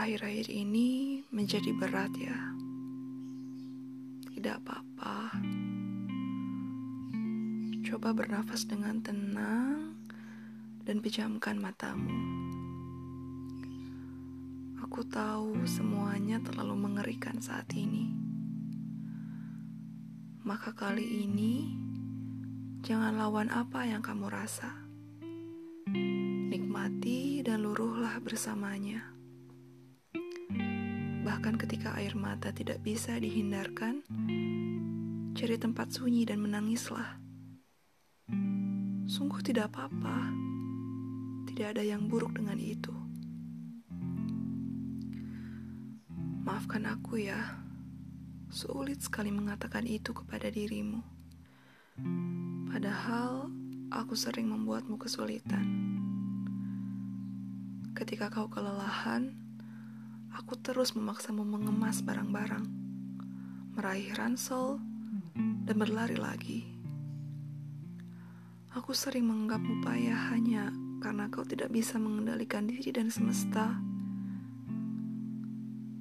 Akhir-akhir ini menjadi berat ya. Tidak apa-apa. Coba bernafas dengan tenang dan pejamkan matamu. Aku tahu semuanya terlalu mengerikan saat ini. Maka kali ini jangan lawan apa yang kamu rasa. Nikmati dan luruhlah bersamanya. Bahkan ketika air mata tidak bisa dihindarkan, cari tempat sunyi dan menangislah. Sungguh tidak apa-apa, tidak ada yang buruk dengan itu. Maafkan aku ya, sulit sekali mengatakan itu kepada dirimu. Padahal aku sering membuatmu kesulitan. Ketika kau kelelahan, aku terus memaksamu mengemas barang-barang, meraih ransel, dan berlari lagi. Aku sering menganggapmu payah hanya karena kau tidak bisa mengendalikan diri dan semesta.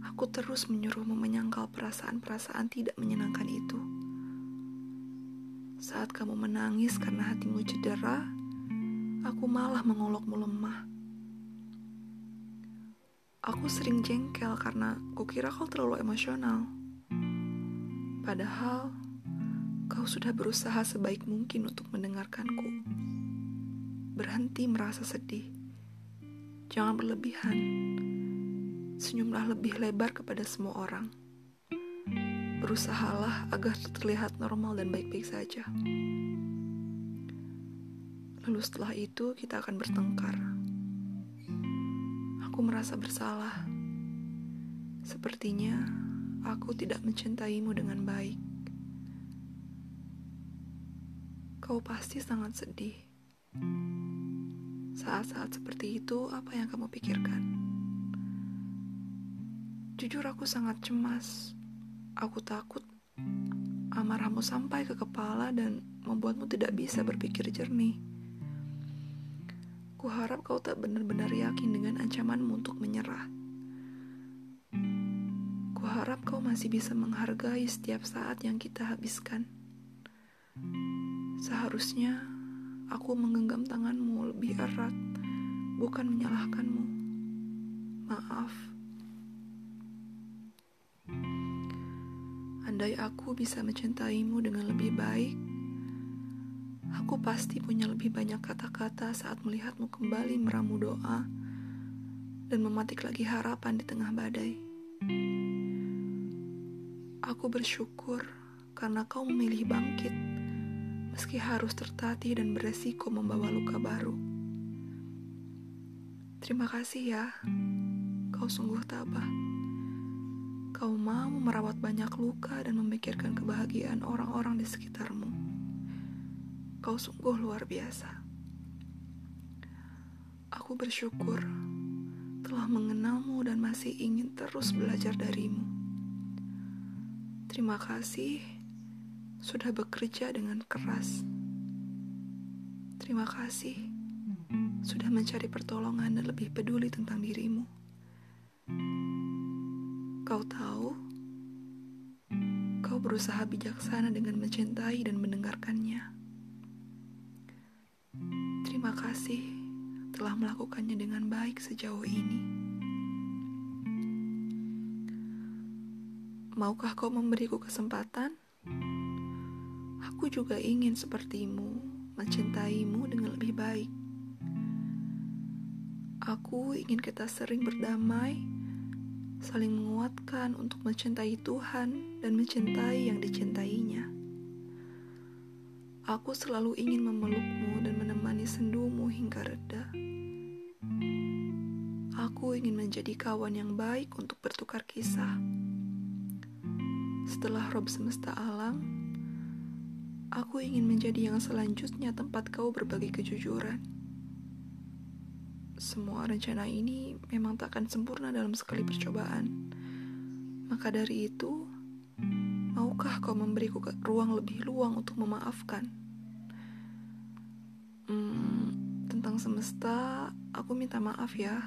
Aku terus menyuruhmu menyangkal perasaan-perasaan tidak menyenangkan itu. Saat kamu menangis karena hatimu cedera, aku malah mengolokmu lemah. Aku sering jengkel karena kukira kau terlalu emosional. Padahal kau sudah berusaha sebaik mungkin untuk mendengarkanku. Berhenti merasa sedih. Jangan berlebihan. Senyumlah lebih lebar kepada semua orang. Berusahalah agar terlihat normal dan baik-baik saja. Lalu setelah itu kita akan bertengkar aku merasa bersalah. Sepertinya aku tidak mencintaimu dengan baik. Kau pasti sangat sedih. Saat-saat seperti itu, apa yang kamu pikirkan? Jujur, aku sangat cemas. Aku takut amarahmu sampai ke kepala dan membuatmu tidak bisa berpikir jernih. Kuharap kau tak benar-benar yakin dengan ancamanmu untuk menyerah. Kuharap kau masih bisa menghargai setiap saat yang kita habiskan. Seharusnya aku menggenggam tanganmu lebih erat, bukan menyalahkanmu. Maaf. Andai aku bisa mencintaimu dengan lebih baik, Aku pasti punya lebih banyak kata-kata saat melihatmu kembali meramu doa dan mematik lagi harapan di tengah badai. Aku bersyukur karena kau memilih bangkit, meski harus tertatih dan beresiko membawa luka baru. Terima kasih ya, kau sungguh tabah. Kau mau merawat banyak luka dan memikirkan kebahagiaan orang-orang di sekitarmu. Kau sungguh luar biasa. Aku bersyukur telah mengenalmu dan masih ingin terus belajar darimu. Terima kasih sudah bekerja dengan keras. Terima kasih sudah mencari pertolongan dan lebih peduli tentang dirimu. Kau tahu, kau berusaha bijaksana dengan mencintai dan mendengarkannya. Terima kasih telah melakukannya dengan baik sejauh ini. Maukah kau memberiku kesempatan? Aku juga ingin sepertimu, mencintaimu dengan lebih baik. Aku ingin kita sering berdamai, saling menguatkan untuk mencintai Tuhan dan mencintai yang dicintainya. Aku selalu ingin memelukmu dan menemani sendumu hingga reda. Aku ingin menjadi kawan yang baik untuk bertukar kisah. Setelah rob semesta alam, aku ingin menjadi yang selanjutnya tempat kau berbagi kejujuran. Semua rencana ini memang tak akan sempurna dalam sekali percobaan. Maka dari itu, maukah kau memberiku ruang lebih luang untuk memaafkan? Hmm, tentang semesta, aku minta maaf ya.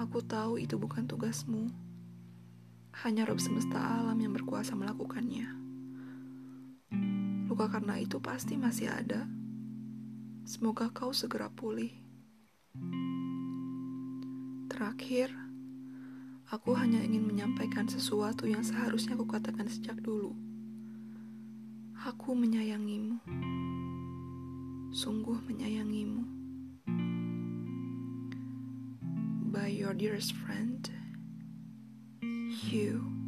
Aku tahu itu bukan tugasmu. Hanya Rob semesta alam yang berkuasa melakukannya. Luka karena itu pasti masih ada. Semoga kau segera pulih. Terakhir, aku hanya ingin menyampaikan sesuatu yang seharusnya aku katakan sejak dulu. Aku menyayangimu. Sungguh menyayangimu. By your dearest friend, you.